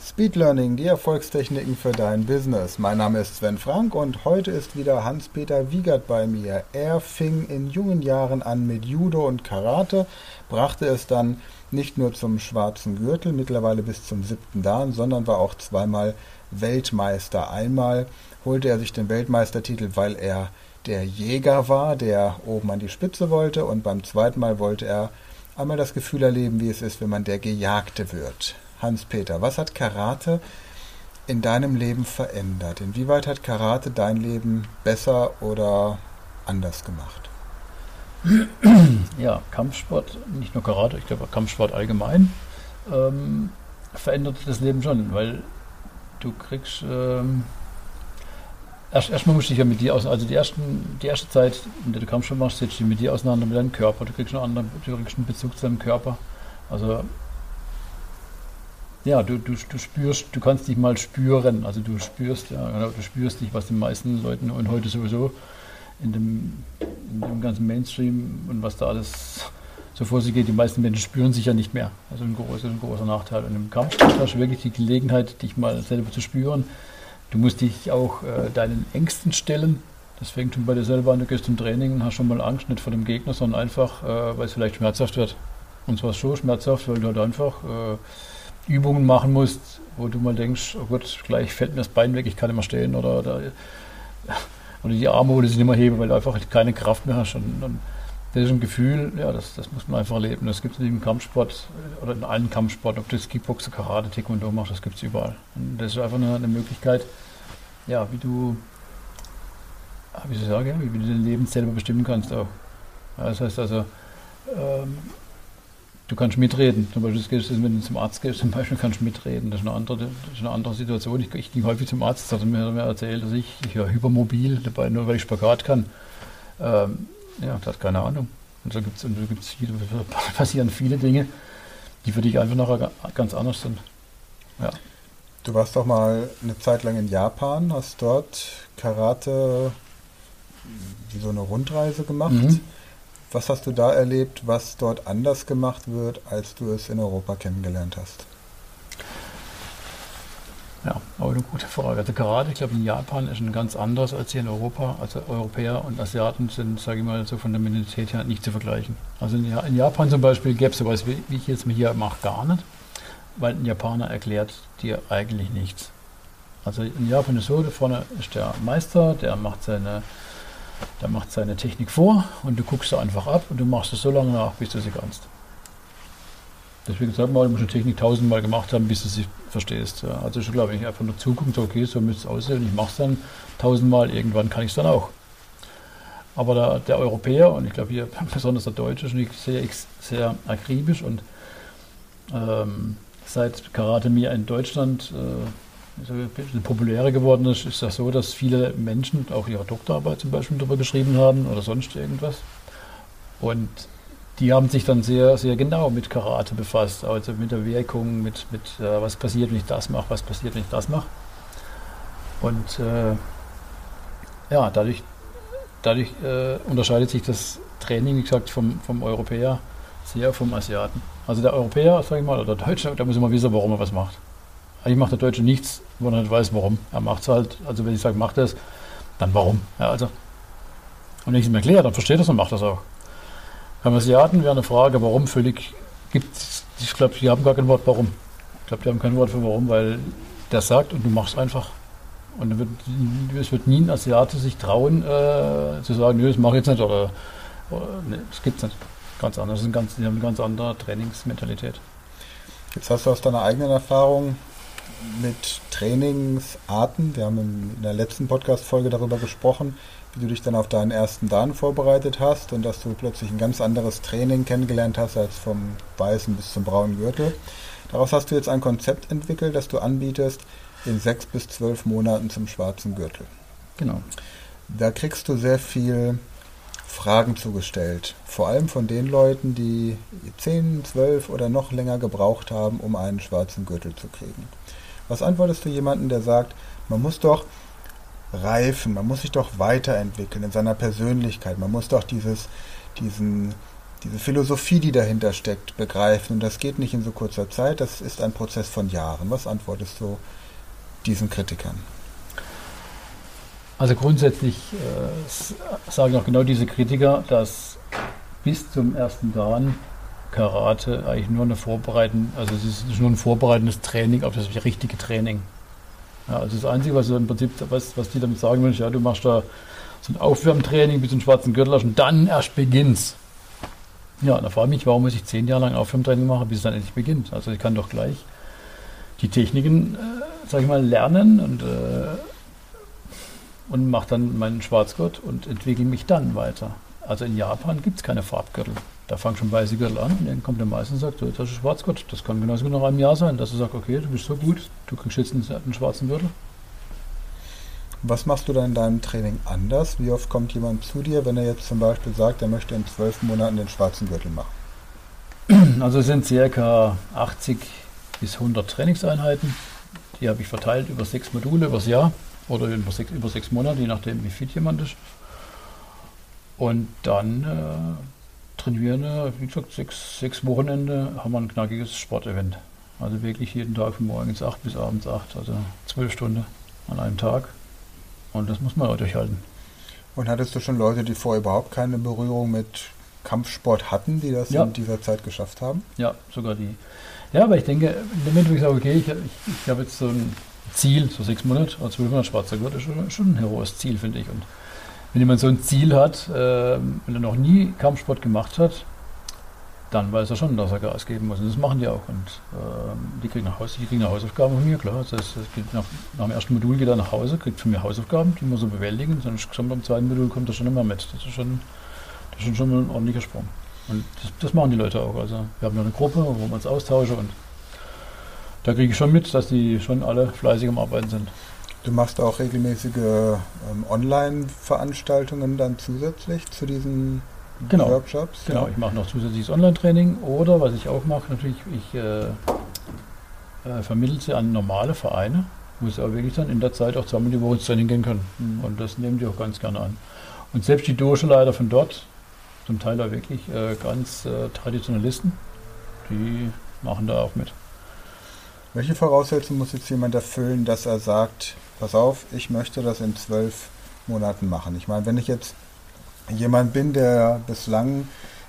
Speed Learning, die Erfolgstechniken für dein Business. Mein Name ist Sven Frank und heute ist wieder Hans-Peter Wiegert bei mir. Er fing in jungen Jahren an mit Judo und Karate, brachte es dann nicht nur zum schwarzen Gürtel, mittlerweile bis zum siebten Dan, sondern war auch zweimal Weltmeister. Einmal holte er sich den Weltmeistertitel, weil er der Jäger war, der oben an die Spitze wollte, und beim zweiten Mal wollte er einmal das Gefühl erleben, wie es ist, wenn man der Gejagte wird. Hans-Peter, was hat Karate in deinem Leben verändert? Inwieweit hat Karate dein Leben besser oder anders gemacht? Ja, Kampfsport, nicht nur Karate, ich glaube Kampfsport allgemein, ähm, verändert das Leben schon, weil du kriegst ähm, erst erstmal musst du dich ja mit dir aus, also die ersten, die erste Zeit, in der du Kampfsport machst, setzt dich mit dir auseinander mit deinem Körper, du kriegst einen anderen, du kriegst einen Bezug zu deinem Körper. Also ja, du, du, du spürst, du kannst dich mal spüren, also du spürst, ja, genau, du spürst dich, was den meisten Leuten und heute sowieso in dem, in dem ganzen Mainstream und was da alles so vor sich geht, die meisten Menschen spüren sich ja nicht mehr. Also ein großer, ein großer Nachteil. Und im Kampfsport hast du wirklich die Gelegenheit, dich mal selber zu spüren. Du musst dich auch äh, deinen Ängsten stellen. Das fängt schon bei dir selber an, du gehst zum Training und hast schon mal Angst, nicht vor dem Gegner, sondern einfach, äh, weil es vielleicht schmerzhaft wird. Und zwar so schmerzhaft, weil du halt einfach äh, Übungen machen musst, wo du mal denkst, oh Gott, gleich fällt mir das Bein weg, ich kann nicht mehr stehen oder, oder, oder die Arme, wo du sie nicht mehr heben, weil du einfach keine Kraft mehr hast. Und, und das ist ein Gefühl, ja, das, das muss man einfach erleben. Das gibt es im Kampfsport oder in allen Kampfsporten, ob du das Kickboxer, Karate, Taekwondo machst, das gibt es überall. Und das ist einfach eine, eine Möglichkeit, ja, wie du, wie ich sage, wie du dein Leben selber bestimmen kannst auch. Ja, das heißt also, ähm, Du kannst mitreden. Zum Beispiel, wenn du zum Arzt gehst, zum Beispiel kannst du mitreden. Das ist eine andere, ist eine andere Situation. Ich, ich gehe häufig zum Arzt, hat er mir, mir erzählt, dass ich, ich höre hypermobil, dabei nur weil ich Spagat kann. Ähm, ja, das hat keine Ahnung. Und so gibt's, und so viele, passieren viele Dinge, die für dich einfach nachher ganz anders sind. Ja. Du warst doch mal eine Zeit lang in Japan, hast dort Karate wie so eine Rundreise gemacht. Mhm. Was hast du da erlebt, was dort anders gemacht wird, als du es in Europa kennengelernt hast? Ja, aber eine gute Frage. Also Karate, ich glaube, in Japan ist ein ganz anders als hier in Europa. Also Europäer und Asiaten sind, sage ich mal, so von der Mentalität her nicht zu vergleichen. Also in, Japan zum Beispiel gäbe es sowas, wie ich jetzt hier mache, gar nicht, weil ein Japaner erklärt dir eigentlich nichts. Also in Japan ist so, da vorne ist der Meister, der macht seine der macht seine Technik vor und du guckst sie einfach ab und du machst es so lange nach, bis du sie kannst. Deswegen sagt man, du musst eine Technik tausendmal gemacht haben, bis du sie verstehst. Ja, also schon glaube ich einfach nur zugucken, okay, so müsste es aussehen, ich mache es dann tausendmal, irgendwann kann ich es dann auch. Aber der, der, Europäer, und ich glaube hier besonders der Deutsche, ist sehr, sehr akribisch und ähm, seit Karate mir in Deutschland äh, so ein bisschen populärer geworden ist, ist das so, dass viele Menschen auch ihre Doktorarbeit zum Beispiel darüber geschrieben haben oder sonst irgendwas. Und die haben sich dann sehr, sehr genau mit Karate befasst, also mit der Wirkung, mit, mit äh, was passiert, wenn ich das mache, was passiert, wenn ich das mache. Und äh, ja, dadurch, dadurch äh, unterscheidet sich das Training, wie gesagt, vom, vom Europäer sehr vom Asiaten. Also der Europäer, sage ich mal, oder der Deutsche, da muss immer wissen, warum er was macht. Eigentlich macht der Deutsche nichts, wo er nicht weiß, warum. Er macht es halt, also wenn ich sage, macht das, dann warum. Ja, also. Und wenn ich es ihm erkläre, dann versteht er es und macht das auch. Beim Asiaten wäre eine Frage, warum völlig gibt ich glaube, die haben gar kein Wort warum. Ich glaube, die haben kein Wort für warum, weil der sagt und du machst einfach. Und wird, es wird nie ein Asiate sich trauen, äh, zu sagen, nö, das mache ich jetzt nicht oder, oder nee, das gibt es nicht. Ganz anders. Ganz, die haben eine ganz andere Trainingsmentalität. Jetzt hast du aus deiner eigenen Erfahrung mit Trainingsarten. Wir haben in der letzten Podcast-Folge darüber gesprochen, wie du dich dann auf deinen ersten Dan vorbereitet hast und dass du plötzlich ein ganz anderes Training kennengelernt hast als vom weißen bis zum braunen Gürtel. Daraus hast du jetzt ein Konzept entwickelt, das du anbietest in sechs bis zwölf Monaten zum schwarzen Gürtel. Genau. Da kriegst du sehr viel Fragen zugestellt. Vor allem von den Leuten, die 10, 12 oder noch länger gebraucht haben, um einen schwarzen Gürtel zu kriegen. Was antwortest du jemandem, der sagt, man muss doch reifen, man muss sich doch weiterentwickeln in seiner Persönlichkeit, man muss doch dieses, diesen, diese Philosophie, die dahinter steckt, begreifen. Und das geht nicht in so kurzer Zeit, das ist ein Prozess von Jahren. Was antwortest du diesen Kritikern? Also grundsätzlich äh, sagen auch genau diese Kritiker, dass bis zum ersten Dan Karate eigentlich nur eine vorbereiten, also es ist nur ein vorbereitendes Training auf das richtige Training. Ja, also das Einzige, was im Prinzip, was, was die damit sagen wollen, ist, ja, du machst da so ein Aufwärmtraining bis zum schwarzen Gürtel und dann erst beginnst. Ja, da frage ich mich, warum muss ich zehn Jahre lang Aufwärmtraining machen, bis es dann endlich beginnt? Also ich kann doch gleich die Techniken, äh, sag ich mal, lernen und, äh, und mache dann meinen Schwarzgurt und entwickle mich dann weiter. Also in Japan gibt es keine Farbgürtel. Da fangen schon weiße Gürtel an und dann kommt der Meister und sagt, so, jetzt hast du Schwarzgurt. Das kann genauso gut nach einem Jahr sein, dass er sagt, okay, du bist so gut, du kriegst jetzt einen, einen schwarzen Gürtel. Was machst du da in deinem Training anders? Wie oft kommt jemand zu dir, wenn er jetzt zum Beispiel sagt, er möchte in zwölf Monaten den schwarzen Gürtel machen? Also es sind circa 80 bis 100 Trainingseinheiten. Die habe ich verteilt über sechs Module übers Jahr oder über sechs, über sechs Monate, je nachdem, wie fit jemand ist. Und dann äh, trainieren wir, wie gesagt, sechs, sechs Wochenende haben wir ein knackiges Sportevent. Also wirklich jeden Tag von morgens 8 bis abends 8, also zwölf Stunden an einem Tag. Und das muss man auch durchhalten. Und hattest du schon Leute, die vorher überhaupt keine Berührung mit Kampfsport hatten, die das ja. in dieser Zeit geschafft haben? Ja, sogar die. Ja, aber ich denke, im Moment, wo ich sage, okay, ich, ich, ich habe jetzt so ein Ziel, so sechs Monate oder zwölf Monate schwarzer Gurt, ist schon, schon ein heroes Ziel, finde ich. Und wenn jemand so ein Ziel hat, äh, wenn er noch nie Kampfsport gemacht hat, dann weiß er schon, dass er Gas geben muss. Und das machen die auch. Und äh, die kriegen eine Hausaufgaben von mir, klar. Das heißt, nach, nach, dem ersten Modul geht er nach Hause, kriegt von mir Hausaufgaben, die muss er bewältigen. Sonst kommt beim zweiten Modul kommt er schon immer mit. Das ist schon, das ist schon ein ordentlicher Sprung. Und das, das, machen die Leute auch. Also wir haben eine Gruppe, wo wir uns austauschen und da kriege ich schon mit, dass die schon alle fleißig am Arbeiten sind. Du machst auch regelmäßige ähm, Online-Veranstaltungen dann zusätzlich zu diesen genau. Workshops? Genau, ich mache noch zusätzliches Online-Training oder was ich auch mache, natürlich, ich äh, äh, vermittle sie an normale Vereine, wo sie auch wirklich dann in der Zeit auch zweimal die Woche ins Training gehen können. Mhm. Und das nehmen die auch ganz gerne an. Und selbst die Dojo-Leiter von dort, zum Teil auch wirklich äh, ganz äh, Traditionalisten, die machen da auch mit. Welche Voraussetzungen muss jetzt jemand erfüllen, dass er sagt, pass auf, ich möchte das in zwölf Monaten machen? Ich meine, wenn ich jetzt jemand bin, der bislang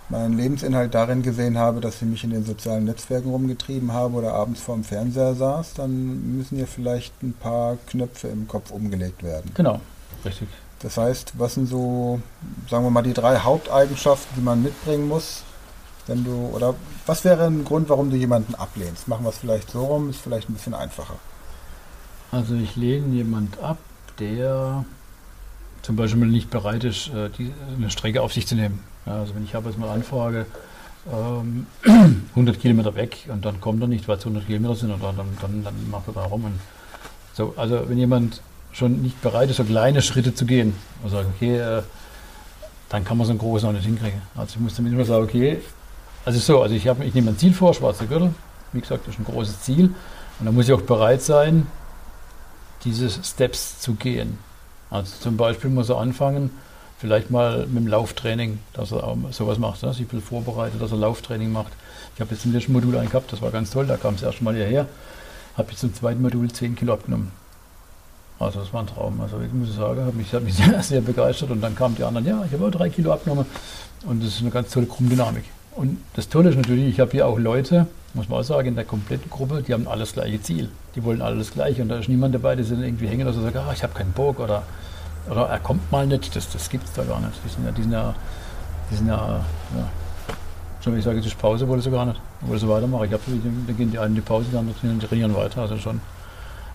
meinen Lebensinhalt darin gesehen habe, dass ich mich in den sozialen Netzwerken rumgetrieben habe oder abends vorm Fernseher saß, dann müssen ja vielleicht ein paar Knöpfe im Kopf umgelegt werden. Genau, richtig. Das heißt, was sind so, sagen wir mal, die drei Haupteigenschaften, die man mitbringen muss, wenn du, oder was wäre ein Grund, warum du jemanden ablehnst? Machen wir es vielleicht so rum, ist vielleicht ein bisschen einfacher. Also ich lehne jemand ab, der zum Beispiel nicht bereit ist, äh, eine Strecke auf sich zu nehmen. Also wenn ich habe jetzt mal Anfrage, ähm, 100 Kilometer weg und dann kommt er nicht, weil es 100 Kilometer sind und dann, dann, dann macht er da rum. Und so, also wenn jemand schon nicht bereit ist, so kleine Schritte zu gehen und sagt, okay, äh, dann kann man so einen großen auch nicht hinkriegen. Also ich muss damit immer sagen, okay, also so, also ich, hab, ich nehme ein Ziel vor, schwarzer Gürtel, wie gesagt, das ist ein großes Ziel und da muss ich auch bereit sein, diese Steps zu gehen. Also zum Beispiel muss er anfangen, vielleicht mal mit dem Lauftraining, dass er auch sowas macht, ne? sich ein bisschen vorbereitet, dass er Lauftraining macht. Ich habe jetzt im letzten Modul einen gehabt, das war ganz toll, da kam es erst mal hierher, habe jetzt im zweiten Modul 10 Kilo abgenommen. Also das war ein Traum. Also ich muss sagen, habe mich, hat mich sehr, sehr begeistert und dann kamen die anderen, ja, ich habe auch drei Kilo abgenommen und das ist eine ganz tolle Gruppendynamik. Und das Tolle ist natürlich, ich habe hier auch Leute, muss man auch sagen, in der kompletten Gruppe, die haben alles gleiche Ziel. Die wollen alles gleiche und da ist niemand dabei, der sind irgendwie hängen, dass er sagt, ah, ich habe keinen Bock oder, oder er kommt mal nicht. Das, das gibt es da gar nicht. Die sind ja, die sind ja, die sind ja, ja schon wenn ich sage, es ist Pause, wollte sie gar nicht. Wollte sie weitermachen. Ich habe, da gehen die einen in die Pause, die anderen trainieren weiter. Also schon,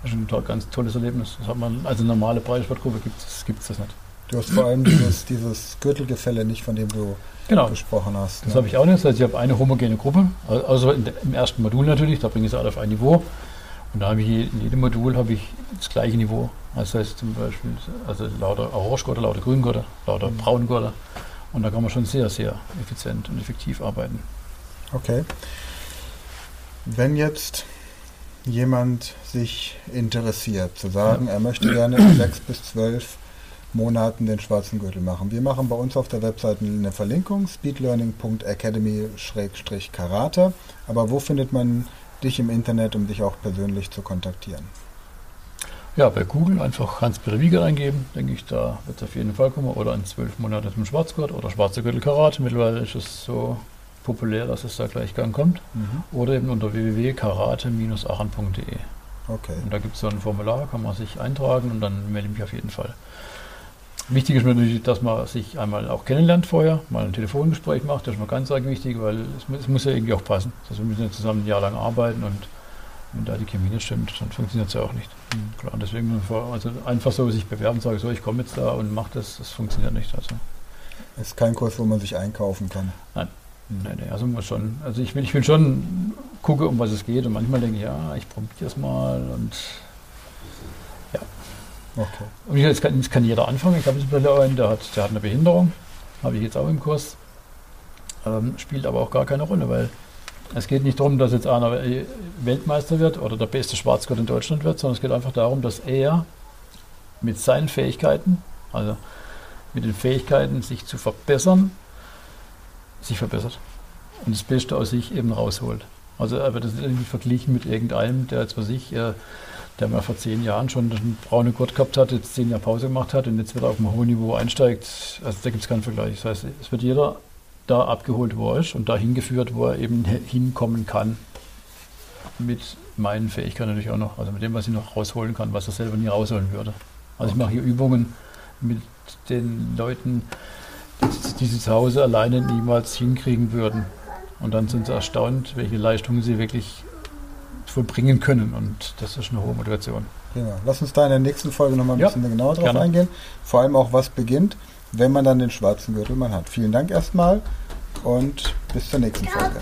schon ein ganz tolles Erlebnis. Das hat man, also normale Breitensportgruppe gibt es das nicht. Du hast vor allem dieses, dieses Gürtelgefälle nicht, von dem du genau. gesprochen hast. Das ne? habe ich auch nicht. Das heißt, ich habe eine homogene Gruppe, also im ersten Modul natürlich, da bringe ich sie alle auf ein Niveau. Und da habe ich in jedem Modul habe ich das gleiche Niveau. Das heißt zum Beispiel, also lauter Orangegurte, lauter Grüngurte, lauter mhm. Braungurte. Und da kann man schon sehr, sehr effizient und effektiv arbeiten. Okay. Wenn jetzt jemand sich interessiert, zu sagen, ja. er möchte gerne sechs bis zwölf Monaten den schwarzen Gürtel machen. Wir machen bei uns auf der Webseite eine Verlinkung, speedlearning.academy-karate. Aber wo findet man dich im Internet, um dich auch persönlich zu kontaktieren? Ja, bei Google einfach Hans-Peter Wieger eingeben, denke ich, da wird es auf jeden Fall kommen. Oder in zwölf Monaten zum Schwarzgurt oder Schwarze Gürtel Karate. Mittlerweile ist es so populär, dass es da gleich gang kommt. Mhm. Oder eben unter www.karate-aachen.de. Okay. Und da gibt es so ein Formular, kann man sich eintragen und dann melde ich mich auf jeden Fall. Wichtig ist natürlich, dass man sich einmal auch kennenlernt vorher, mal ein Telefongespräch macht, das ist mir ganz arg wichtig, weil es, es muss ja irgendwie auch passen. Also wir müssen ja zusammen ein Jahr lang arbeiten und wenn da die Chemie nicht stimmt, dann funktioniert es ja auch nicht. Mhm. Klar, deswegen also einfach so sich bewerben und sagen, so ich komme jetzt da und mache das, das funktioniert nicht. Also. Es ist kein Kurs, wo man sich einkaufen kann. Nein. Nein, nee, also muss schon, also ich will, ich will schon gucken, um was es geht und manchmal denke ich, ja, ich probiere es mal und. Okay. Und jetzt kann, jetzt kann jeder anfangen. Ich habe einen Brille der hat, der hat eine Behinderung, habe ich jetzt auch im Kurs. Ähm, spielt aber auch gar keine Rolle, weil es geht nicht darum, dass jetzt einer Weltmeister wird oder der beste Schwarzgott in Deutschland wird, sondern es geht einfach darum, dass er mit seinen Fähigkeiten, also mit den Fähigkeiten, sich zu verbessern, sich verbessert und das Beste aus sich eben rausholt. Also wird das irgendwie verglichen mit irgendeinem, der jetzt für sich, äh, der mal vor zehn Jahren schon einen braunen Gurt gehabt hat, jetzt zehn Jahre Pause gemacht hat und jetzt wieder auf einem hohen Niveau einsteigt. Also da gibt es keinen Vergleich. Das heißt, es wird jeder da abgeholt, wo er ist und dahin geführt, wo er eben hinkommen kann. Mit meinen Fähigkeiten natürlich auch noch, also mit dem, was ich noch rausholen kann, was er selber nie rausholen würde. Also ich mache hier Übungen mit den Leuten, die sie zu Hause alleine niemals hinkriegen würden. Und dann sind sie erstaunt, welche Leistungen sie wirklich vollbringen können. Und das ist eine hohe Motivation. Genau. Lass uns da in der nächsten Folge nochmal ein ja, bisschen genauer drauf gerne. eingehen. Vor allem auch, was beginnt, wenn man dann den schwarzen Gürtel man hat. Vielen Dank erstmal und bis zur nächsten Folge.